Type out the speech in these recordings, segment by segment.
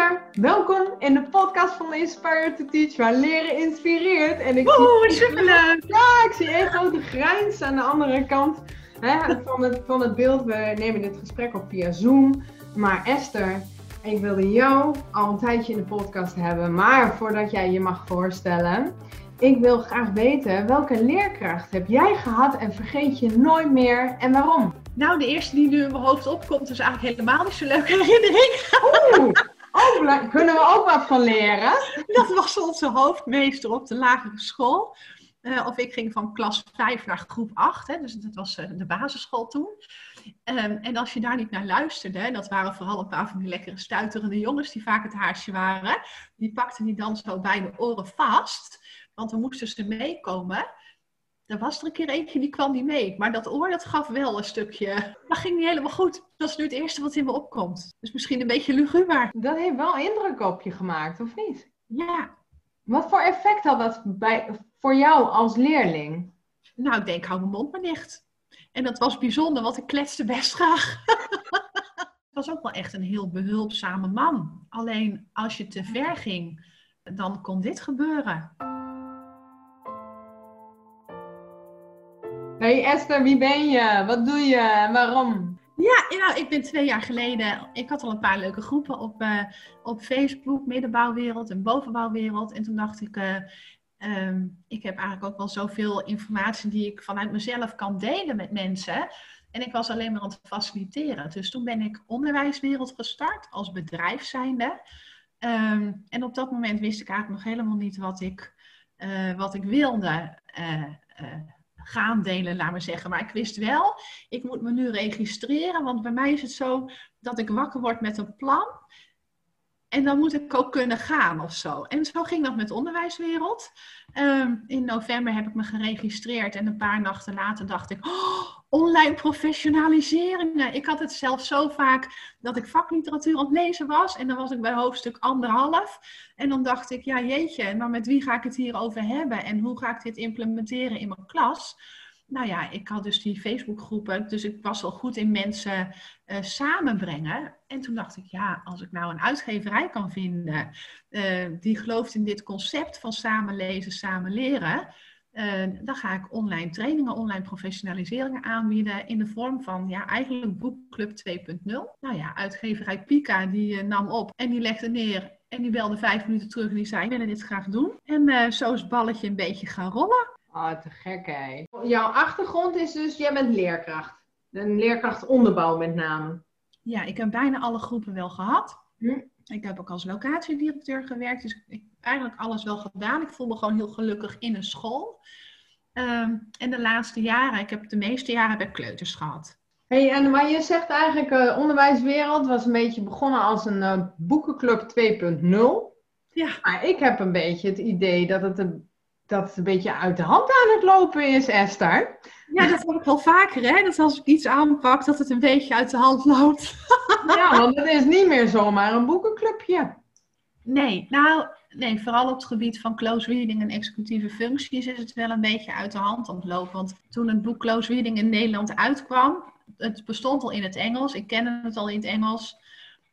Esther, welkom in de podcast van Inspire to Teach, waar leren inspireert. En ik Oeh, superleuk! Ja, ik zie één grote grijns aan de andere kant hè, van, het, van het beeld. We nemen dit gesprek op via Zoom. Maar Esther, ik wilde jou al een tijdje in de podcast hebben, maar voordat jij je mag voorstellen, ik wil graag weten welke leerkracht heb jij gehad en vergeet je nooit meer en waarom? Nou, de eerste die nu in mijn hoofd opkomt is eigenlijk helemaal niet zo'n leuke herinnering. Oeh, oh, kunnen we ook wat van leren? Dat was onze hoofdmeester op de lagere school. Uh, of ik ging van klas 5 naar groep 8, hè, dus dat was uh, de basisschool toen. Um, en als je daar niet naar luisterde, dat waren vooral een paar van die lekkere stuiterende jongens die vaak het haarsje waren, die pakten die dan zo bij de oren vast, want dan moesten ze meekomen. Er was er een keer eentje die kwam niet mee, maar dat oor dat gaf wel een stukje. Dat ging niet helemaal goed. Dat is nu het eerste wat in me opkomt. Dus misschien een beetje luguber. Dat heeft wel indruk op je gemaakt, of niet? Ja. Wat voor effect had dat bij, voor jou als leerling? Nou, ik denk, hou mijn mond maar dicht. En dat was bijzonder, want ik kletste best graag. Het was ook wel echt een heel behulpzame man. Alleen als je te ver ging, dan kon dit gebeuren. Hey Esther, wie ben je? Wat doe je waarom? Ja, nou, ik ben twee jaar geleden. Ik had al een paar leuke groepen op, uh, op Facebook, middenbouwwereld en bovenbouwwereld. En toen dacht ik, uh, um, ik heb eigenlijk ook wel zoveel informatie die ik vanuit mezelf kan delen met mensen. En ik was alleen maar aan het faciliteren. Dus toen ben ik onderwijswereld gestart als bedrijf zijnde. Um, en op dat moment wist ik eigenlijk nog helemaal niet wat ik, uh, wat ik wilde gaan delen, laat maar zeggen. Maar ik wist wel, ik moet me nu registreren, want bij mij is het zo dat ik wakker word met een plan. En dan moet ik ook kunnen gaan of zo. En zo ging dat met de onderwijswereld. Ehm, in november heb ik me geregistreerd en een paar nachten later dacht ik, oh, online professionaliseringen. Ik had het zelf zo vaak dat ik vakliteratuur aan het lezen was en dan was ik bij hoofdstuk anderhalf. En dan dacht ik, ja jeetje, maar met wie ga ik het hier over hebben en hoe ga ik dit implementeren in mijn klas? Nou ja, ik had dus die Facebookgroepen, dus ik was wel goed in mensen uh, samenbrengen. En toen dacht ik, ja, als ik nou een uitgeverij kan vinden uh, die gelooft in dit concept van samenlezen, samen leren, uh, dan ga ik online trainingen, online professionaliseringen aanbieden in de vorm van, ja, eigenlijk Boekclub 2.0. Nou ja, uitgeverij Pika die nam op en die legde neer en die belde vijf minuten terug en die zei, ik wil dit graag doen. En zo is het balletje een beetje gaan rollen. Ah, te gek hè. Jouw achtergrond is dus, jij bent leerkracht. Een leerkracht onderbouw met name. Ja, ik heb bijna alle groepen wel gehad. Hm. Ik heb ook als locatiedirecteur gewerkt, dus ik heb eigenlijk alles wel gedaan. Ik voel me gewoon heel gelukkig in een school. Um, en de laatste jaren, ik heb de meeste jaren bij kleuters gehad. Hey, en maar je zegt eigenlijk, uh, onderwijswereld was een beetje begonnen als een uh, boekenclub 2.0. Ja. Maar ik heb een beetje het idee dat het een dat het een beetje uit de hand aan het lopen is, Esther. Ja, dat heb ik wel vaker, hè? Dat als ik iets aanpak, dat het een beetje uit de hand loopt. ja, want het is niet meer zomaar een boekenclubje. Nee, nou, nee, vooral op het gebied van close reading en executieve functies is het wel een beetje uit de hand aan het lopen. Want toen het boek Close Reading in Nederland uitkwam, het bestond al in het Engels. Ik kende het al in het Engels.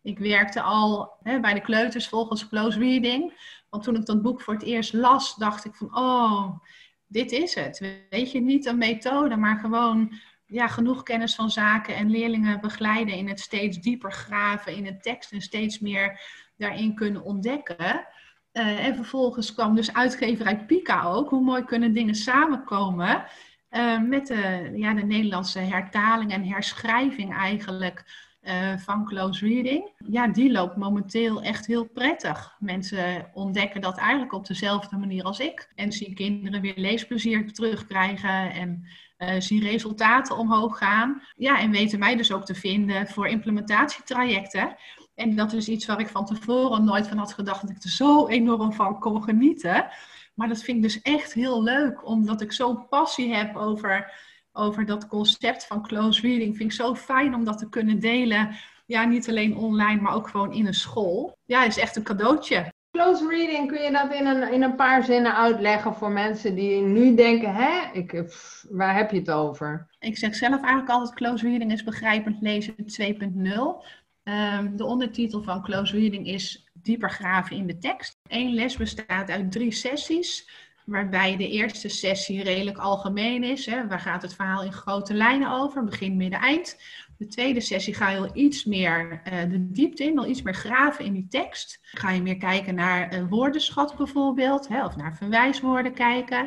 Ik werkte al hè, bij de kleuters volgens close reading. Want toen ik dat boek voor het eerst las, dacht ik van, oh, dit is het. Weet je, niet een methode, maar gewoon ja, genoeg kennis van zaken en leerlingen begeleiden in het steeds dieper graven in het tekst en steeds meer daarin kunnen ontdekken. Uh, en vervolgens kwam dus uitgeverij Pika ook. Hoe mooi kunnen dingen samenkomen uh, met de, ja, de Nederlandse hertaling en herschrijving eigenlijk uh, van close reading. Ja, die loopt momenteel echt heel prettig. Mensen ontdekken dat eigenlijk op dezelfde manier als ik. En zien kinderen weer leesplezier terugkrijgen en uh, zien resultaten omhoog gaan. Ja, en weten mij dus ook te vinden voor implementatietrajecten. En dat is iets waar ik van tevoren nooit van had gedacht dat ik er zo enorm van kon genieten. Maar dat vind ik dus echt heel leuk, omdat ik zo'n passie heb over over dat concept van close reading. Vind ik zo fijn om dat te kunnen delen. Ja, niet alleen online, maar ook gewoon in een school. Ja, is echt een cadeautje. Close reading, kun je dat in een, in een paar zinnen uitleggen voor mensen die nu denken, hè, ik, waar heb je het over? Ik zeg zelf eigenlijk altijd, close reading is begrijpend lezen 2.0. Ehm, de ondertitel van Close Reading is Dieper graven in de tekst. Eén les bestaat uit drie sessies, waarbij de eerste sessie redelijk algemeen is. Hè. Waar gaat het verhaal in grote lijnen over, begin, midden, eind. De tweede sessie ga je al iets meer uh, de diepte in, al iets meer graven in die tekst. Ga je meer kijken naar een woordenschat bijvoorbeeld, hè, of naar verwijswoorden kijken.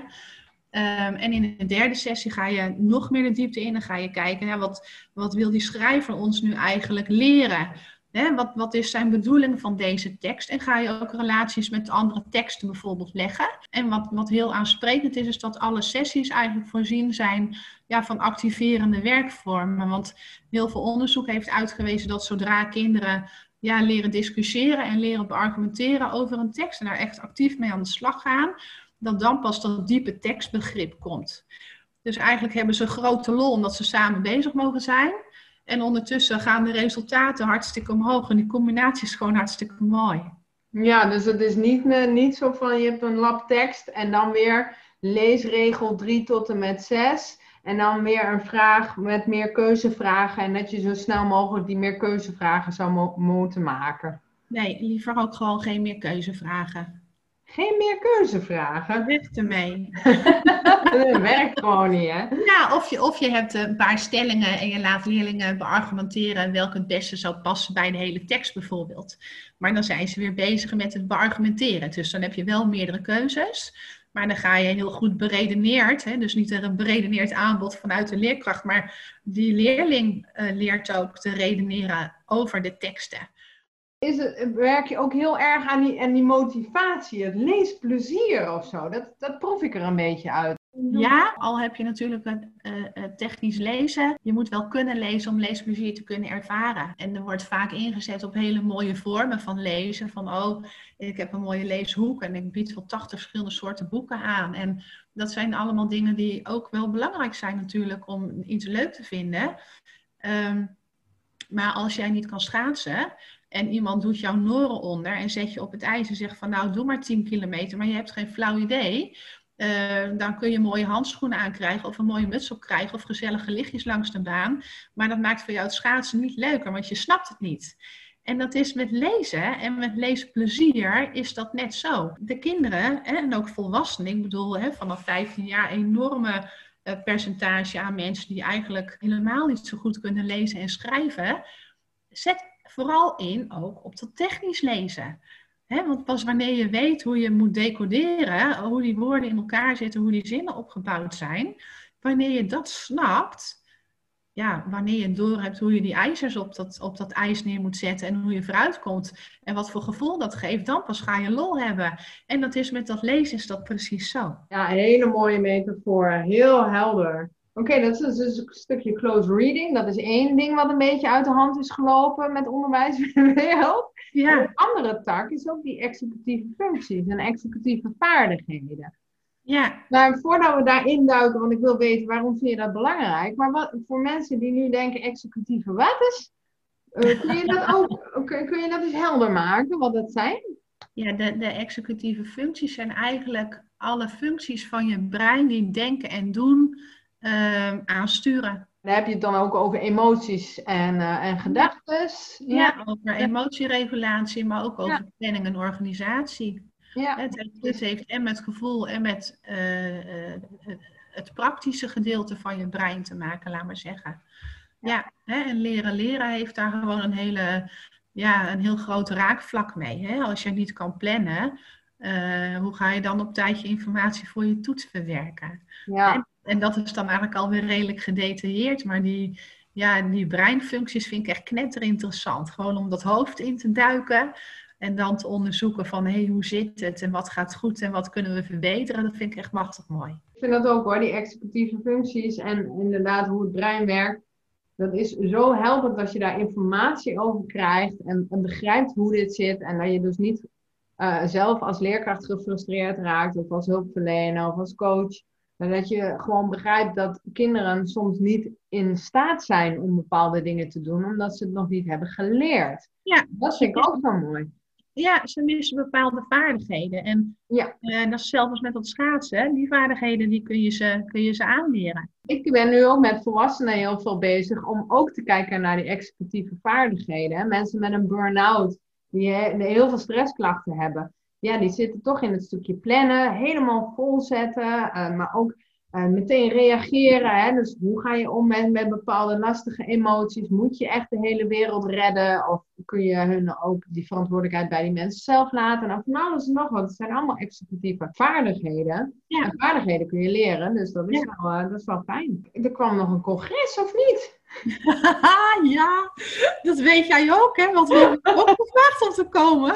Um, en in de derde sessie ga je nog meer de diepte in en ga je kijken, ja, wat, wat wil die schrijver ons nu eigenlijk leren? Wat, wat is zijn bedoeling van deze tekst? En ga je ook relaties met andere teksten bijvoorbeeld leggen? En wat, wat heel aansprekend is, is dat alle sessies eigenlijk voorzien zijn ja, van activerende werkvormen. Want heel veel onderzoek heeft uitgewezen dat zodra kinderen ja, leren discussiëren en leren beargumenteren over een tekst en daar echt actief mee aan de slag gaan, dat dan pas dat diepe tekstbegrip komt. Dus eigenlijk hebben ze grote lol omdat ze samen bezig mogen zijn. En ondertussen gaan de resultaten hartstikke omhoog. En die combinatie is gewoon hartstikke mooi. Ja, dus het is niet, niet zo van je hebt een lab tekst en dan weer leesregel 3 tot en met 6. En dan weer een vraag met meer keuzevragen. En dat je zo snel mogelijk die meer keuzevragen zou moeten maken. Nee, liever ook gewoon geen meer keuzevragen. Geen meer keuzevragen. Weg ermee. dat werkt gewoon niet, hè? Ja, of je, of je hebt een paar stellingen en je laat leerlingen beargumenteren welke het beste zou passen bij de hele tekst bijvoorbeeld. Maar dan zijn ze weer bezig met het beargumenteren. Dus dan heb je wel meerdere keuzes. Maar dan ga je heel goed beredeneerd, hè? dus niet een beredeneerd aanbod vanuit de leerkracht, maar die leerling uh, leert ook te redeneren over de teksten is het, werk je ook heel erg aan die, aan die motivatie, het leesplezier of zo. Dat, dat proef ik er een beetje uit. Ja, al heb je natuurlijk het uh, technisch lezen. Je moet wel kunnen lezen om leesplezier te kunnen ervaren. En er wordt vaak ingezet op hele mooie vormen van lezen. Van oh, ik heb een mooie leeshoek en ik bied wel 80 verschillende soorten boeken aan. En dat zijn allemaal dingen die ook wel belangrijk zijn natuurlijk om iets leuk te vinden. Um, maar als jij niet kan schaatsen, en iemand doet jouw noren onder en zet je op het ijs en zegt van nou doe maar 10 kilometer, maar je hebt geen flauw idee. Uh, dan kun je mooie handschoenen aankrijgen of een mooie muts op krijgen of gezellige lichtjes langs de baan. Maar dat maakt voor jou het schaatsen niet leuker, want je snapt het niet. En dat is met lezen en met leesplezier is dat net zo. De kinderen en ook volwassenen, ik bedoel hè, vanaf 15 jaar enorme uh, percentage aan mensen die eigenlijk helemaal niet zo goed kunnen lezen en schrijven. Zet vooral in ook op dat technisch lezen. want pas wanneer je weet hoe je moet decoderen, hoe die woorden in elkaar zitten, hoe die zinnen opgebouwd zijn, wanneer je dat snapt, ja, wanneer je door hebt hoe je die ijzers op dat, op dat ijs neer moet zetten en hoe je vooruit komt en wat voor gevoel dat geeft, dan pas ga je lol hebben. En dat is met dat lezen is dat precies zo. Ja, een hele mooie metafoor, heel helder. Oké, dat is dus een stukje close reading. Dat is één ding wat een beetje uit de hand is gelopen met onderwijs wereld. Ja. een andere tak is ook die executieve functies en executieve vaardigheden. Ja. Nou, voordat we daarin duiken, want ik wil weten waarom vind je dat belangrijk. Maar wat, voor mensen die nu denken executieve wat is, uh, kun, je dat ook, kun, kun je dat eens helder maken, wat dat zijn? Ja, de, de executieve functies zijn eigenlijk alle functies van je brein die denken en doen uh, aansturen. Dan heb je het dan ook over emoties en, uh, en gedachten. Ja. ja. over emotieregulatie, maar ook over planning en organisatie. Ja. Het, het, heeft en met gevoel en met uh, het praktische gedeelte van je brein te maken, laat maar zeggen. Ja, hè, en leren leren heeft daar gewoon een, hele, ja, een heel groot raakvlak mee. Hè? Als je niet kan plannen, uh, hoe ga je dan op tijd je informatie voor je toets verwerken? Ja. En dat is dan eigenlijk alweer redelijk gedetailleerd. Maar die, ja, die breinfuncties vind ik echt knetter interessant. Gewoon om dat hoofd in te duiken. En dan te onderzoeken van hé, hey, hoe zit het en wat gaat goed en wat kunnen we verbeteren. Dat vind ik echt machtig mooi. Ik vind dat ook hoor, die executieve functies en inderdaad hoe het brein werkt. Dat is zo helpend als je daar informatie over krijgt en, en begrijpt hoe dit zit. En dat je dus niet uh, zelf als leerkracht gefrustreerd raakt of als hulpverlener of als coach. Dat je gewoon begrijpt dat kinderen soms niet in staat zijn om bepaalde dingen te doen, omdat ze het nog niet hebben geleerd. Ja. Dat vind ik ook zo mooi. Ja, ze missen bepaalde vaardigheden. En ja. Uh, dat is zelfs met dat schaatsen. Die vaardigheden die kun, je ze, kun je ze aanleren. Ik ben nu ook met volwassenen heel veel bezig om ook te kijken naar die executieve vaardigheden. Mensen met een burn-out, die heel veel stressklachten hebben. Ja, die zitten toch in het stukje plannen, helemaal volzetten, uh, maar ook uh, meteen reageren. Hè? Dus hoe ga je om met, met bepaalde lastige emoties? Moet je echt de hele wereld redden? Of kun je hun ook die verantwoordelijkheid bij die mensen zelf laten? Of nou, dat is nog wat. Het zijn allemaal executieve vaardigheden. Ja. En vaardigheden kun je leren. Dus dat is, wel, uh, dat is wel fijn. Er kwam nog een congres, of niet? ja, dat weet jij ook, hè? Want we hebben ook gevraagd om te komen.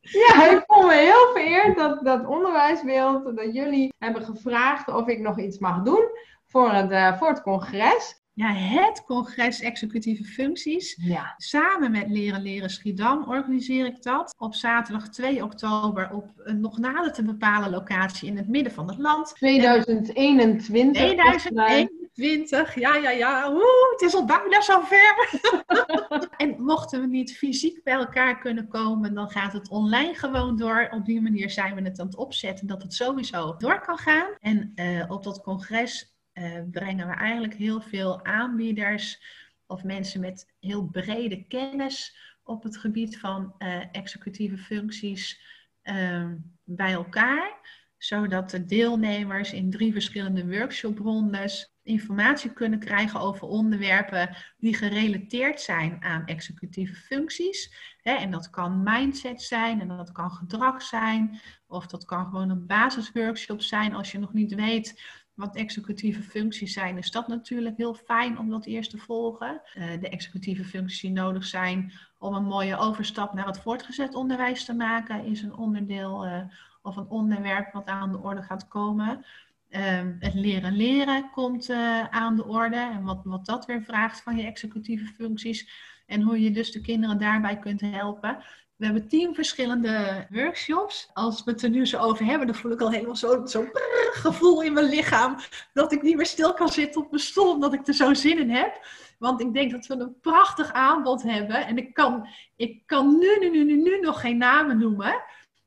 Ja, ik voel me heel vereerd dat, dat onderwijswereld, dat jullie hebben gevraagd of ik nog iets mag doen voor het, uh, voor het congres. Ja, het congres executieve functies. Ja. Samen met Leren Leren Schiedam organiseer ik dat. Op zaterdag 2 oktober op een nog nader te bepalen locatie in het midden van het land. 2021. 2021, ja, ja, ja. Oeh, het is al bijna zover. en mochten we niet fysiek bij elkaar kunnen komen, dan gaat het online gewoon door. Op die manier zijn we het aan het opzetten dat het sowieso door kan gaan. En uh, op dat congres uh, brengen we eigenlijk heel veel aanbieders of mensen met heel brede kennis op het gebied van uh, executieve functies uh, bij elkaar, zodat de deelnemers in drie verschillende workshoprondes informatie kunnen krijgen over onderwerpen die gerelateerd zijn aan executieve functies. en dat kan mindset zijn en dat kan gedrag zijn, of dat kan gewoon een basisworkshop zijn als je nog niet weet wat executieve functies zijn, is dat natuurlijk heel fijn om dat eerst te volgen. Uh, de executieve functies die nodig zijn om een mooie overstap naar het voortgezet onderwijs te maken, is een onderdeel uh, of een onderwerp wat aan de orde gaat komen. Um, het leren leren komt uh, aan de orde en wat, wat dat weer vraagt van je executieve functies en hoe je dus de kinderen daarbij kunt helpen. We hebben tien verschillende workshops. Als we het er nu zo over hebben, dan voel ik al helemaal zo'n zo gevoel in mijn lichaam. Dat ik niet meer stil kan zitten op mijn stoel, omdat ik er zo zin in heb. Want ik denk dat we een prachtig aanbod hebben. En ik kan, ik kan nu, nu, nu, nu, nu nog geen namen noemen.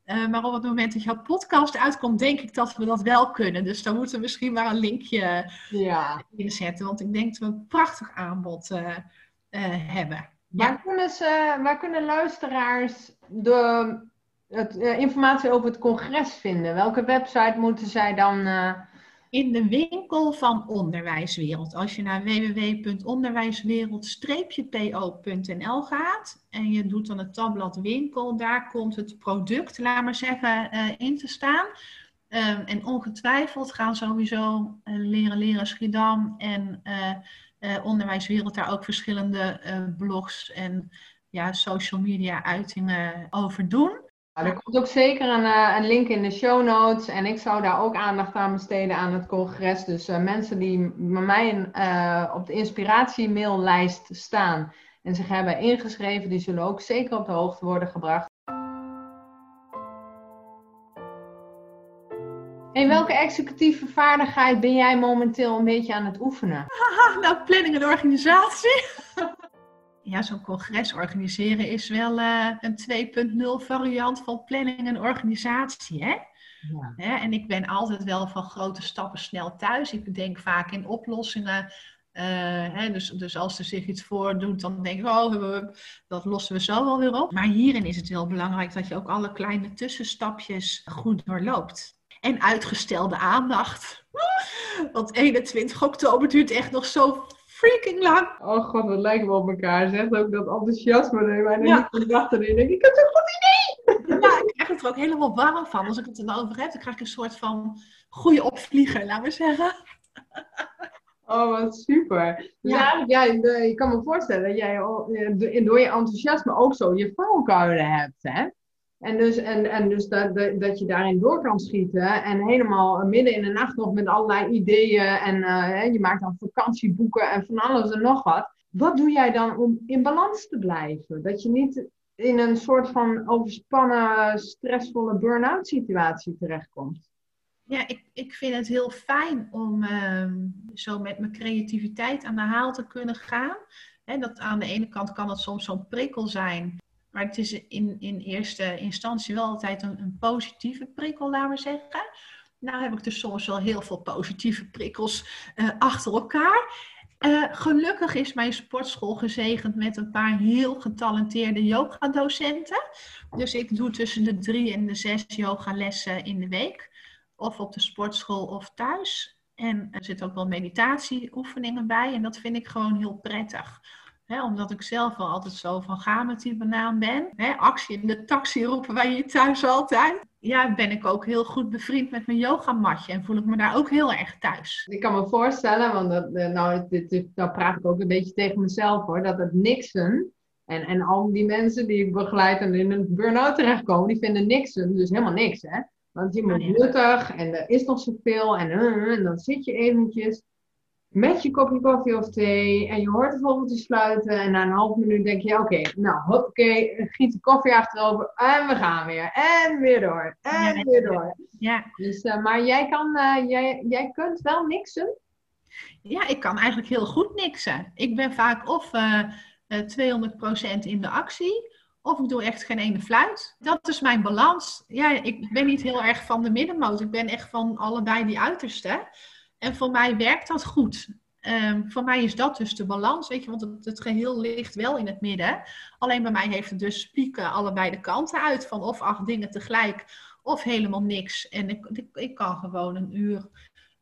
Uh, maar op het moment dat jouw podcast uitkomt, denk ik dat we dat wel kunnen. Dus dan moeten we misschien maar een linkje ja. inzetten. Want ik denk dat we een prachtig aanbod uh, uh, hebben. Waar, kunnen ze, waar kunnen luisteraars de het, informatie over het congres vinden? Welke website moeten zij dan. In de winkel van Onderwijswereld. Als je naar www.onderwijswereld-po.nl gaat en je doet dan het tabblad winkel, daar komt het product, laat maar zeggen, uh, in te staan. Um, en ongetwijfeld gaan sowieso Leren Leren Schiedam en uh, onderwijswereld daar ook verschillende blogs en ja, social media uitingen over doen. Er komt ook zeker een, uh, een, link in de show notes en ik zou daar ook aandacht aan besteden aan het congres. Dus mensen die bij mij op de inspiratiemaillijst staan en zich hebben ingeschreven, die zullen ook zeker op de hoogte worden gebracht. In welke executieve vaardigheid ben jij momenteel een beetje aan het oefenen? nou, planning en organisatie. ja, zo'n congres organiseren is wel uh, een 2.0 variant van planning en organisatie, hè? Ja. En ik ben altijd wel van grote stappen snel thuis. Ik denk vaak in oplossingen. Uh, hè, dus, dus als er zich iets voordoet, dan denk ik, oh, dat lossen we zo wel weer op. Maar hierin is het heel belangrijk dat je ook alle kleine tussenstapjes goed doorloopt en uitgestelde aandacht. Want 21 oktober duurt echt nog zo freaking lang. Oh god, wat lijken we op elkaar. Zegt ook dat enthousiasme. Nee, maar ja. niet achterin. Denk ik, ik heb een goed idee. Ja, ik krijg het er ook helemaal warm van. Als ik het er nou over heb, dan krijg ik een soort van goede opvlieger, laten we zeggen. Oh, wat super. Dus ja. ja, je kan me voorstellen dat jij door je enthousiasme ook zo je valkuilen hebt, hè? En dus, en, en dus dat, dat, je daarin door kan schieten en helemaal midden in de nacht nog met allerlei ideeën en uh, je maakt dan vakantieboeken en van alles en nog wat. Wat doe jij dan om in balans te blijven? Dat je niet in een soort van overspannen, stressvolle burn-out situatie terechtkomt? Ja, ik, ik vind het heel fijn om uh, zo met mijn creativiteit aan de haal te kunnen gaan. He, dat aan de ene kant kan het soms zo'n prikkel zijn Maar het is in, in eerste instantie wel altijd een, een positieve prikkel, laten we zeggen. Nou heb ik dus soms wel heel veel positieve prikkels uh, achter elkaar. Uh, gelukkig is mijn sportschool gezegend met een paar heel getalenteerde yogadocenten. Dus ik doe tussen de drie en de zes yogalessen in de week. Of op de sportschool of thuis. En er zitten ook wel meditatieoefeningen bij. En dat vind ik gewoon heel prettig omdat ik zelf wel altijd zo van ga met die banaan ben. actie in de taxi roepen wij hier thuis altijd. Ja, ben ik ook heel goed bevriend met mijn yogamatje en voel ik me daar ook heel erg thuis. Ik kan me voorstellen, want dat, eh, nou, dit, dit, dat praat ik ook een beetje tegen mezelf hoor, dat het niksen en, en al die mensen die ik begeleid en in een burn-out terechtkomen, die vinden niksen dus helemaal niks hè. Want je moet nuttig en er is nog zoveel en, uh, en dan zit je eventjes met je kopje koffie of thee en je hoort het vogeltje sluiten en na een half minuut denk je, oké, nou, oké, giet de koffie achterover en we gaan weer. En weer door. En weer door. Ja. Dus, uh, maar jij, kan, uh, jij, jij kunt wel niksen? Ja, ik kan eigenlijk heel goed niksen. Ik ben vaak of uh, uh, 200% in de actie, of ik doe echt geen ene fluit. Dat is mijn balans. Ja, ik ben niet heel erg van de middenmoot. Ik ben echt van allebei die uitersten. En voor mij werkt dat goed. Um, voor mij is dat dus de balans, weet je, want het, het, geheel ligt wel in het midden. Alleen bij mij heeft het dus pieken allebei de kanten uit, van of acht dingen tegelijk of helemaal niks. En ik, ik, ik kan gewoon een uur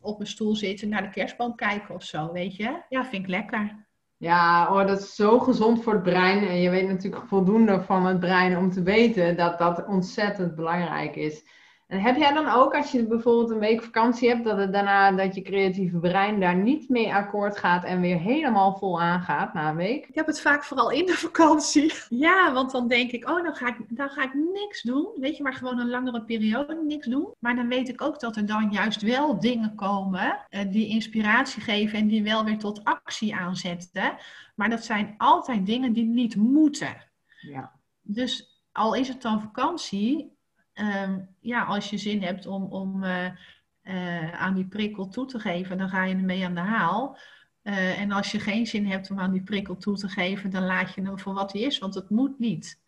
op mijn stoel zitten, naar de kerstboom kijken of zo, weet je. Ja, vind ik lekker. Ja, oh, dat is zo gezond voor het brein. En je weet natuurlijk voldoende van het brein om te weten dat dat ontzettend belangrijk is. En heb jij dan ook, als je bijvoorbeeld een week vakantie hebt, dat het daarna dat je creatieve brein daar niet mee akkoord gaat en weer helemaal vol aangaat na een week? Ik heb het vaak vooral in de vakantie. Ja, want dan denk ik, oh, dan ga ik, dan ga ik niks doen. Weet je, maar gewoon een langere periode niks doen. Maar dan weet ik ook dat er dan juist wel dingen komen uh, die inspiratie geven en die wel weer tot actie aanzetten. Maar dat zijn altijd dingen die niet moeten. Ja. Dus al is het dan vakantie, Ehm, ja, als je zin hebt om, om uh, uh, aan die prikkel toe te geven, dan ga je ermee aan de haal. Uh, en als je geen zin hebt om aan die prikkel toe te geven, dan laat je hem voor wat hij is, want het moet niet.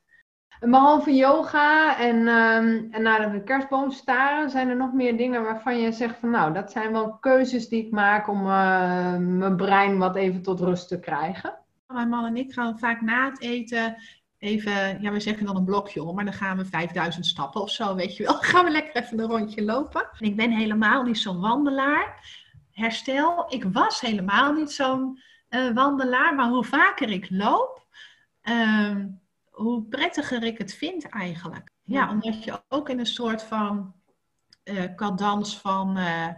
Behalve yoga en, um, en naar de kerstboom staren, zijn er nog meer dingen waarvan je zegt van nou, dat zijn wel keuzes die ik maak om mijn brein wat even tot rust te krijgen? Mijn man en ik gaan vaak na het eten even, ja, we zeggen dan een blokje om, maar dan gaan we 5000 stappen of zo, weet je wel. Dan gaan we lekker even een rondje lopen. ik ben helemaal niet zo'n wandelaar. Herstel, ik was helemaal niet zo'n uh, wandelaar, maar hoe vaker ik loop, uh, hoe prettiger ik het vind eigenlijk. Ja, omdat je ook in een soort van uh, cadans van uh,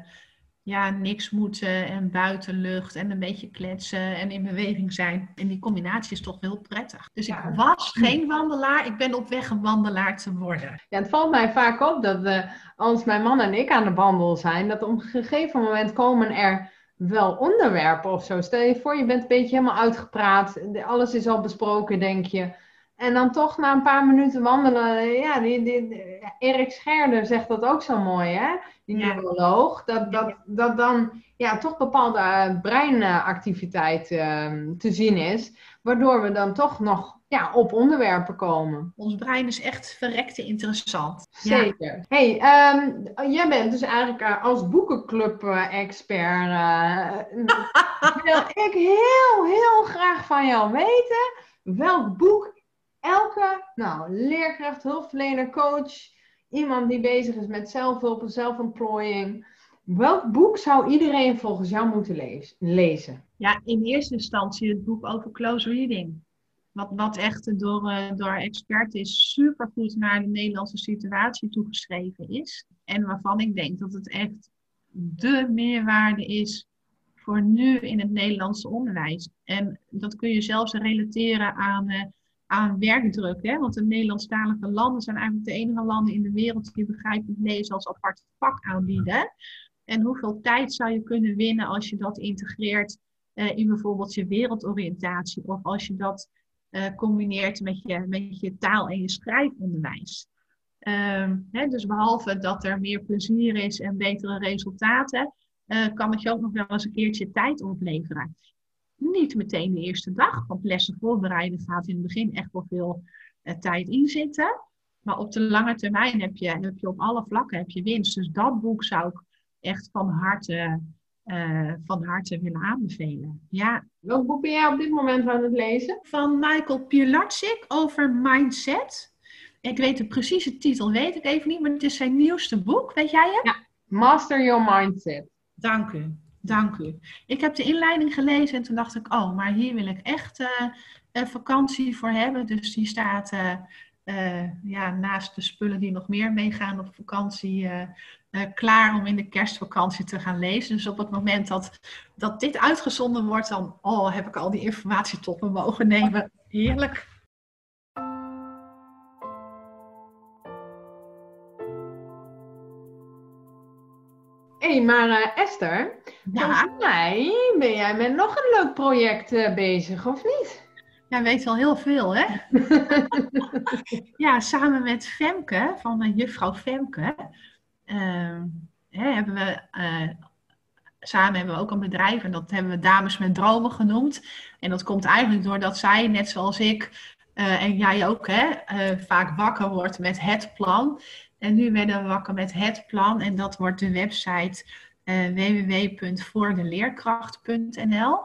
ja, niks moeten en buitenlucht en een beetje kletsen en in beweging zijn. En die combinatie is toch heel prettig. Dus ik was geen wandelaar, ik ben op weg een wandelaar te worden. Ja, het valt mij vaak op dat uh, als mijn man en ik aan de wandel zijn, dat op een gegeven moment komen er wel onderwerpen of zo. Stel je voor, je bent een beetje helemaal uitgepraat, alles is al besproken, denk je. En dan toch na een paar minuten wandelen, ja, die, die, Erik Scherder zegt dat ook zo mooi, hè? Die neuroloog. Dat, dat, dat dan ja, toch bepaalde eh, breinactiviteit uh, te zien is, waardoor we dan toch nog ja, op onderwerpen komen. Ons brein is echt verrekte interessant. Zeker. hey, um, jij bent dus eigenlijk uh, als boekenclub-expert. Uh, wil ik heel, heel graag van jou weten welk boek elke nou, leerkracht, hulpverlener, coach, iemand die bezig is met zelfhulp en. Welk boek zou iedereen volgens jou moeten lezen? Ja, in eerste instantie het boek over close reading. Wat, wat echt door, uh, door experten is supergoed naar de Nederlandse situatie toegeschreven is. En waarvan ik denk dat het echt de meerwaarde is voor nu in het Nederlandse onderwijs. En dat kun je zelfs relateren aan uh, aan werkdruk. Hè? Want de Nederlandstalige landen zijn eigenlijk de enige landen in de wereld die begrijpend lezen als apart vak aanbieden. En hoeveel tijd zou je kunnen winnen als je dat integreert uh, in bijvoorbeeld je wereldoriëntatie of als je dat uh, combineert met je, met je taal- en je schrijfonderwijs. Um, hè, dus behalve dat er meer plezier is en betere resultaten, uh, kan het je ook nog wel eens een keertje tijd opleveren. Niet meteen de eerste dag, want lessen voorbereiden gaat in het begin echt wel veel uh, tijd in zitten. Maar op de lange termijn heb je, heb je op alle vlakken heb je winst. Dus dat boek zou ik echt van harte, uh, van harte willen aanbevelen. Ja. Welk boek ben jij op dit moment aan het lezen? Van Michael Pilarczyk over mindset. Ik weet de precieze titel, weet ik even niet, maar het is zijn nieuwste boek. Weet jij het? Ja, Master Your Mindset. Dank u, dank u. Ik heb de inleiding gelezen en toen dacht ik, oh, maar hier wil ik echt uh, vakantie voor hebben. Dus die staat uh, ja, naast de spullen die nog meer meegaan op vakantie, klaar om in de kerstvakantie te gaan lezen. Dus op het moment dat, dat dit uitgezonden wordt, dan oh, heb ik al die informatie tot me mogen nemen. Heerlijk. Hey, maar uh, Esther, ja. volgens mij ben jij met nog een leuk project uh, bezig, of niet? Jij weet wel heel veel, hè? ja, samen met Femke, van uh, juffrouw Femke, ehm, hè, hebben we... samen hebben we ook een bedrijf en dat hebben we Dames met Dromen genoemd. En dat komt eigenlijk doordat zij, net zoals ik, en jij ook, hè, vaak wakker wordt met het plan. En nu werden we wakker met het plan en dat wordt de website uh, www.voordeleerkracht.nl.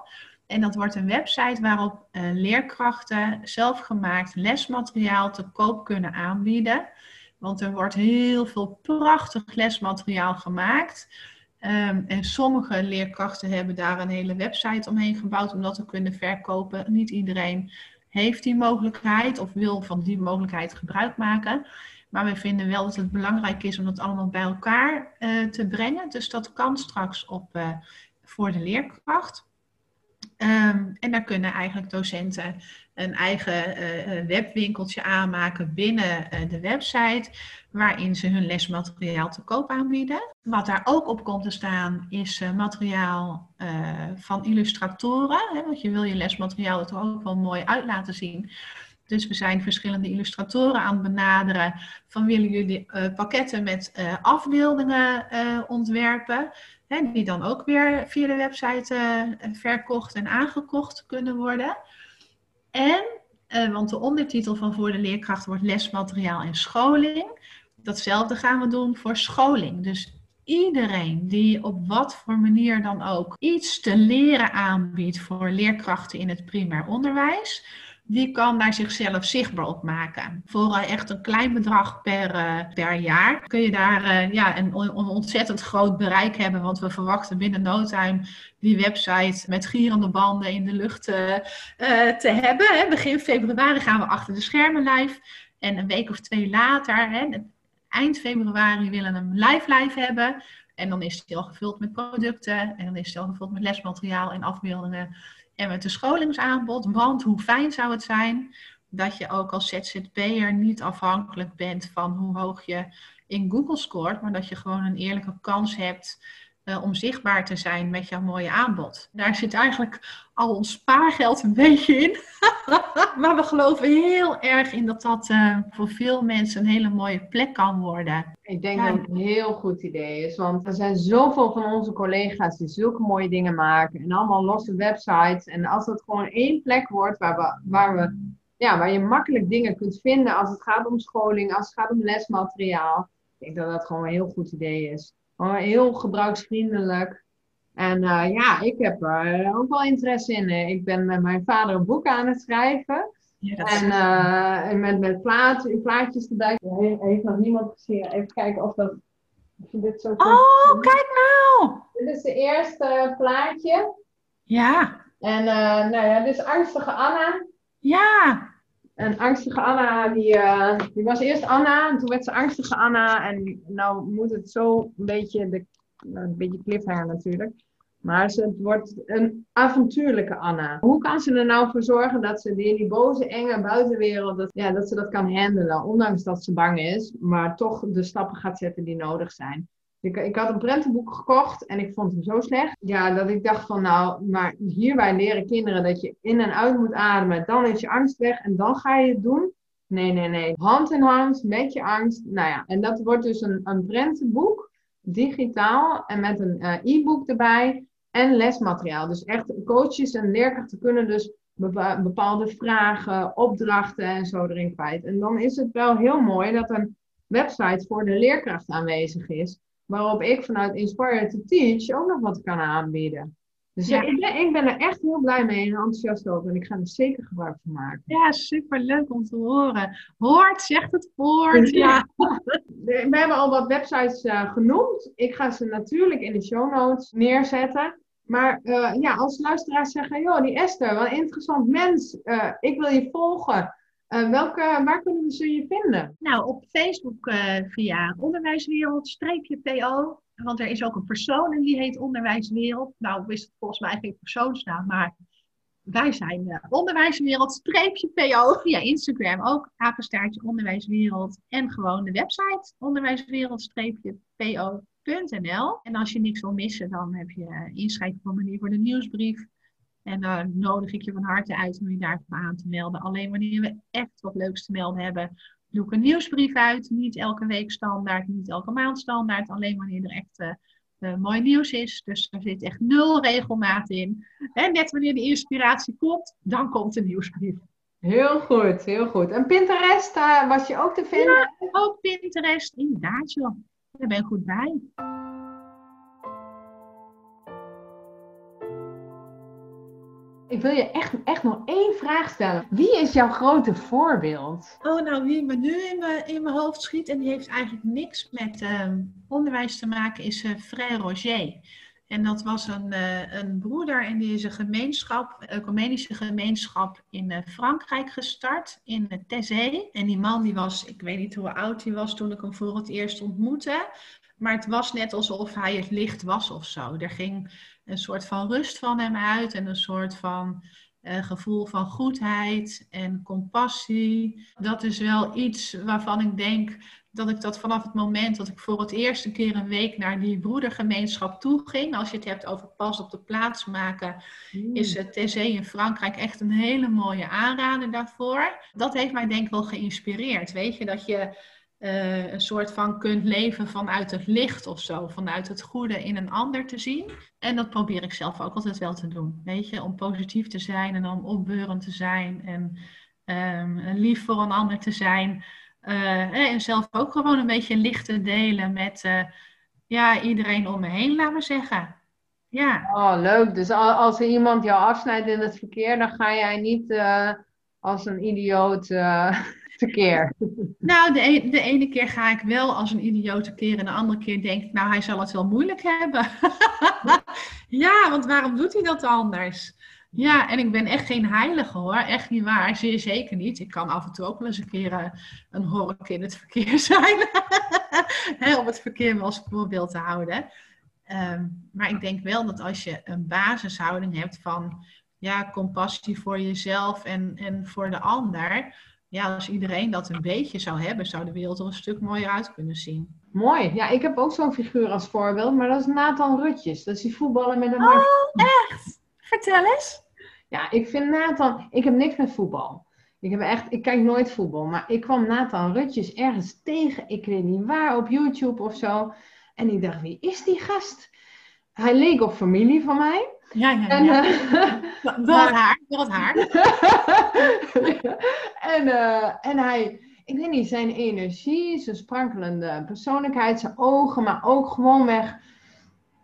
En dat wordt een website waarop uh, leerkrachten zelfgemaakt lesmateriaal te koop kunnen aanbieden. Want er wordt heel veel prachtig lesmateriaal gemaakt. Um, en sommige leerkrachten hebben daar een hele website omheen gebouwd om dat te kunnen verkopen. Niet iedereen heeft die mogelijkheid of wil van die mogelijkheid gebruik maken. Maar we vinden wel dat het belangrijk is om dat allemaal bij elkaar uh, te brengen. Dus dat kan straks op, uh, voor de leerkracht. Um, en daar kunnen eigenlijk docenten een eigen uh, webwinkeltje aanmaken binnen de website, waarin ze hun lesmateriaal te koop aanbieden. Wat daar ook op komt te staan is materiaal van illustratoren, hè, want je wil je lesmateriaal er ook wel mooi uit laten zien. Dus we zijn verschillende illustratoren aan het benaderen van willen jullie uh, pakketten met uh, afbeeldingen uh, ontwerpen, hè, die dan ook weer via de website verkocht en aangekocht kunnen worden. En, want de ondertitel van Voor de Leerkracht wordt lesmateriaal en scholing. Datzelfde gaan we doen voor scholing. Dus iedereen die op wat voor manier dan ook iets te leren aanbiedt voor leerkrachten in het primair onderwijs die kan daar zichzelf zichtbaar op maken. Voor echt een klein bedrag per, uh, per jaar kun je daar uh, ja, een, ontzettend groot bereik hebben. Want we verwachten binnen no time die website met gierende banden in de lucht te hebben. Hè. Begin februari gaan we achter de schermen live. En een week of twee later, hè, eind februari, willen we een live live hebben. En dan is het al gevuld met producten. En dan is het al gevuld met lesmateriaal en afbeeldingen en met een scholingsaanbod. Want hoe fijn zou het zijn dat je ook als ZZP'er niet afhankelijk bent van hoe hoog je in Google scoort, maar dat je gewoon een eerlijke kans hebt uh, om zichtbaar te zijn met jouw mooie aanbod. Daar zit eigenlijk al ons spaargeld een beetje in. maar we geloven heel erg in dat dat uh, voor veel mensen een hele mooie plek kan worden. Ik denk dat het een heel goed idee is. Want er zijn zoveel van onze collega's die zulke mooie dingen maken. En allemaal losse websites. En als het gewoon één plek wordt waar, we, waar, we, ja, waar je makkelijk dingen kunt vinden als het gaat om scholing, als het gaat om lesmateriaal. Ik denk dat dat gewoon een heel goed idee is. Gewoon heel gebruiksvriendelijk. En uh, ja, ik heb er ook wel interesse in. Ik ben met mijn vader een boek aan het schrijven. Ja, en, uh, en met, met plaat, plaatjes erbij. Ja, heeft nog niemand gezien. Even kijken of, dat, of je dit zo Oh, kijk nou! Dit is de eerste plaatje. Ja. En uh, nou ja, dit is Angstige Anna. Ja. En Angstige Anna, die, uh, die was eerst Anna en toen werd ze Angstige Anna. En nou moet het zo een beetje, de, een beetje cliffhanger natuurlijk. Maar ze, het wordt een avontuurlijke Anna. Hoe kan ze er nou voor zorgen dat ze die, die boze, enge buitenwereld, dat, ja, dat ze dat kan handelen, ondanks dat ze bang is, maar toch de stappen gaat zetten die nodig zijn. Ik, ik had een prentenboek gekocht en ik vond hem zo slecht. Ja, dat ik dacht van nou, maar hierbij leren kinderen dat je in en uit moet ademen. Dan is je angst weg en dan ga je het doen. Nee, nee, nee. Hand in hand met je angst. Nou ja, en dat wordt dus een, een prentenboek, digitaal en met een uh, e-book erbij en lesmateriaal. Dus echt coaches en leerkrachten kunnen dus bepaalde vragen, opdrachten en zo erin kwijt. En dan is het wel heel mooi dat een website voor de leerkracht aanwezig is, waarop ik vanuit Inspire to Teach ook nog wat kan aanbieden. Dus ja, ik, ben, ik ben er echt heel blij mee en enthousiast over. En ik ga er zeker gebruik van maken. Ja, super leuk om te horen. Hoort, zegt het woord. Ja. We hebben al wat websites uh, genoemd. Ik ga ze natuurlijk in de show notes neerzetten. Maar uh, ja, als luisteraars zeggen, joh, die Esther, wel een interessant mens. Uh, ik wil je volgen. Welke, waar kunnen we ze je vinden? Nou, op Facebook via onderwijswereld-po. Want er is ook een persoon en die heet Onderwijswereld. Nou, wist het volgens mij geen persoonsnaam, maar wij zijn uh, Onderwijswereld-PO. Via Instagram ook, apenstaartje Onderwijswereld. En gewoon de website onderwijswereld-po.nl. En als je niks wil missen, dan heb je inschrijfformulier voor de nieuwsbrief. En dan nodig ik je van harte uit om je daarvoor aan te melden. Alleen wanneer we echt wat leuks te melden hebben, doe ik een nieuwsbrief uit. Niet elke week standaard, niet elke maand standaard. Alleen wanneer er echt uh, mooi nieuws is. Dus er zit echt nul regelmaat in. En net wanneer de inspiratie komt, dan komt de nieuwsbrief. Heel goed, heel goed. En Pinterest uh, was je ook te vinden? Ja, ook Pinterest, inderdaad joh. Daar ben ik goed bij. Ik wil je echt, echt nog één vraag stellen. Wie is jouw grote voorbeeld? Oh, nou, wie me nu in mijn, in mijn hoofd schiet, en die heeft eigenlijk niks met ehm, onderwijs te maken, is uh, Frère Roger. En dat was een, uh, een broeder en die is een gemeenschap, een ecumenische gemeenschap in uh, Frankrijk gestart, in uh, Thésée. En die man die was, ik weet niet hoe oud hij was toen ik hem voor het eerst ontmoette. Maar het was net alsof hij het licht was of zo. Er ging een soort van rust van hem uit en een soort van uh, gevoel van goedheid en compassie. Dat is wel iets waarvan ik denk dat ik dat vanaf het moment dat ik voor het eerste keer een week naar die broedergemeenschap toe ging, als je het hebt over pas op de plaats maken, mm. is het TC in Frankrijk echt een hele mooie aanrader daarvoor. Dat heeft mij denk ik wel geïnspireerd. Weet je, dat je uh, een soort van kunt leven vanuit het licht of zo, vanuit het goede in een ander te zien. En dat probeer ik zelf ook altijd wel te doen, weet je, om positief te zijn en om opbeurend te zijn en um, lief voor een ander te zijn. Uh, en zelf ook gewoon een beetje licht te delen met ja, iedereen om me heen, laten we zeggen. Ja. Oh, leuk. Dus als iemand jou afsnijdt in het verkeer, dan ga jij niet als een idioot keer? Nou, de, e-, de ene keer ga ik wel als een idiote keer en de andere keer denk ik, nou, hij zal het wel moeilijk hebben. ja, want waarom doet hij dat anders? Ja, en ik ben echt geen heilige hoor, echt niet waar, zeer zeker niet. Ik kan af en toe ook wel eens een keer uh, een hork in het verkeer zijn, om het verkeer wel als voorbeeld te houden. Ehm, maar ik denk wel dat als je een basishouding hebt van ja, compassie voor jezelf en, en voor de ander, ja, als iedereen dat een beetje zou hebben, zou de wereld er een stuk mooier uit kunnen zien. Mooi. Ja, ik heb ook zo'n figuur als voorbeeld, maar dat is Nathan Rutjes. Dat is die voetballer met een... Oh, echt? Vertel eens. Ja, ik vind Nathan... Ik heb niks met voetbal. Ik, heb echt, ik kijk nooit voetbal, maar ik kwam Nathan Rutjes ergens tegen. Ik weet niet waar, op YouTube of zo. En ik dacht, wie is die gast? Hij leek op familie van mij. Ja, ja, en, ja. Het haar, het haar. en, uh, en hij, ik weet niet, zijn energie, zijn sprankelende persoonlijkheid, zijn ogen, maar ook gewoonweg.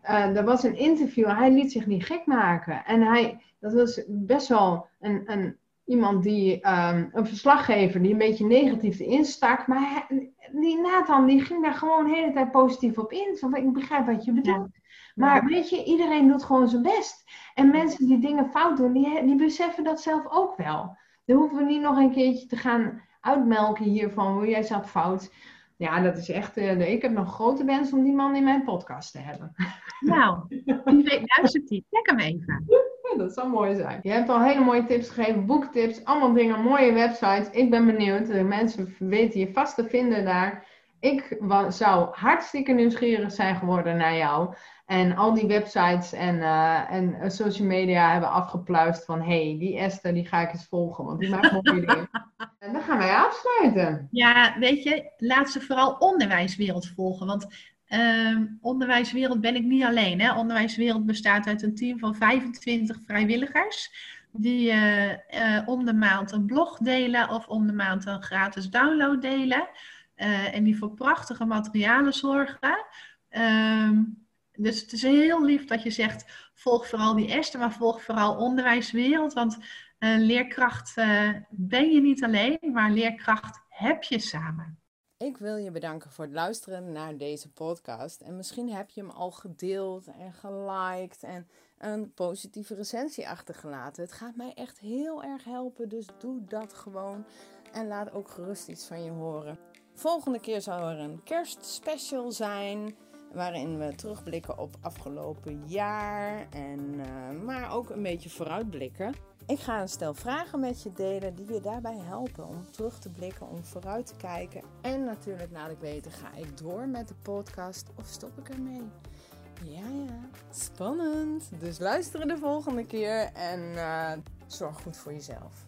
Uh, er was een interview, hij liet zich niet gek maken. En hij, dat was best wel een, een, iemand die, um, een verslaggever die een beetje negatief instak. Maar hij, die Nathan, die ging daar gewoon de hele tijd positief op in. Zo, ik begrijp wat je bedoelt. Maar weet je, iedereen doet gewoon zijn best. En mensen die dingen fout doen, die, die beseffen dat zelf ook wel. Dan hoeven we niet nog een keertje te gaan uitmelken hiervan, hoe jij zat fout. Ja, dat is echt. Uh, ik heb nog grote wens om die man in mijn podcast te hebben. Nou, wie weet luistert hij. Check hem even. Dat zou mooi zijn. Je hebt al hele mooie tips gegeven, boektips, allemaal dingen, mooie websites. Ik ben benieuwd. De mensen weten je vast te vinden daar. Ik zou hartstikke nieuwsgierig zijn geworden naar jou. En al die websites en, uh, en social media hebben afgepluist van... hey, die Esther, die ga ik eens volgen, want die maakt mooie dingen. En dan gaan wij afsluiten. Ja, weet je, laat ze vooral onderwijswereld volgen. Want Ehm, onderwijswereld ben ik niet alleen. Hè? Onderwijswereld bestaat uit een team van 25 vrijwilligers. Die uh, om de maand een blog delen of om de maand een gratis download delen. En die voor prachtige materialen zorgen. Dus het is heel lief dat je zegt: volg vooral die Esther, maar volg vooral onderwijswereld. Want leerkracht ben je niet alleen, maar leerkracht heb je samen. Ik wil je bedanken voor het luisteren naar deze podcast. En misschien heb je hem al gedeeld en geliked en een positieve recensie achtergelaten. Het gaat mij echt heel erg helpen, dus doe dat gewoon. En laat ook gerust iets van je horen. Volgende keer zal er een kerstspecial zijn. Waarin we terugblikken op afgelopen jaar. En, uh, maar ook een beetje vooruitblikken. Ik ga een stel vragen met je delen die je daarbij helpen om terug te blikken, om vooruit te kijken. En natuurlijk laat ik weten, ga ik door met de podcast of stop ik ermee? Ja, ja, spannend. Dus luisteren de volgende keer en uh, zorg goed voor jezelf.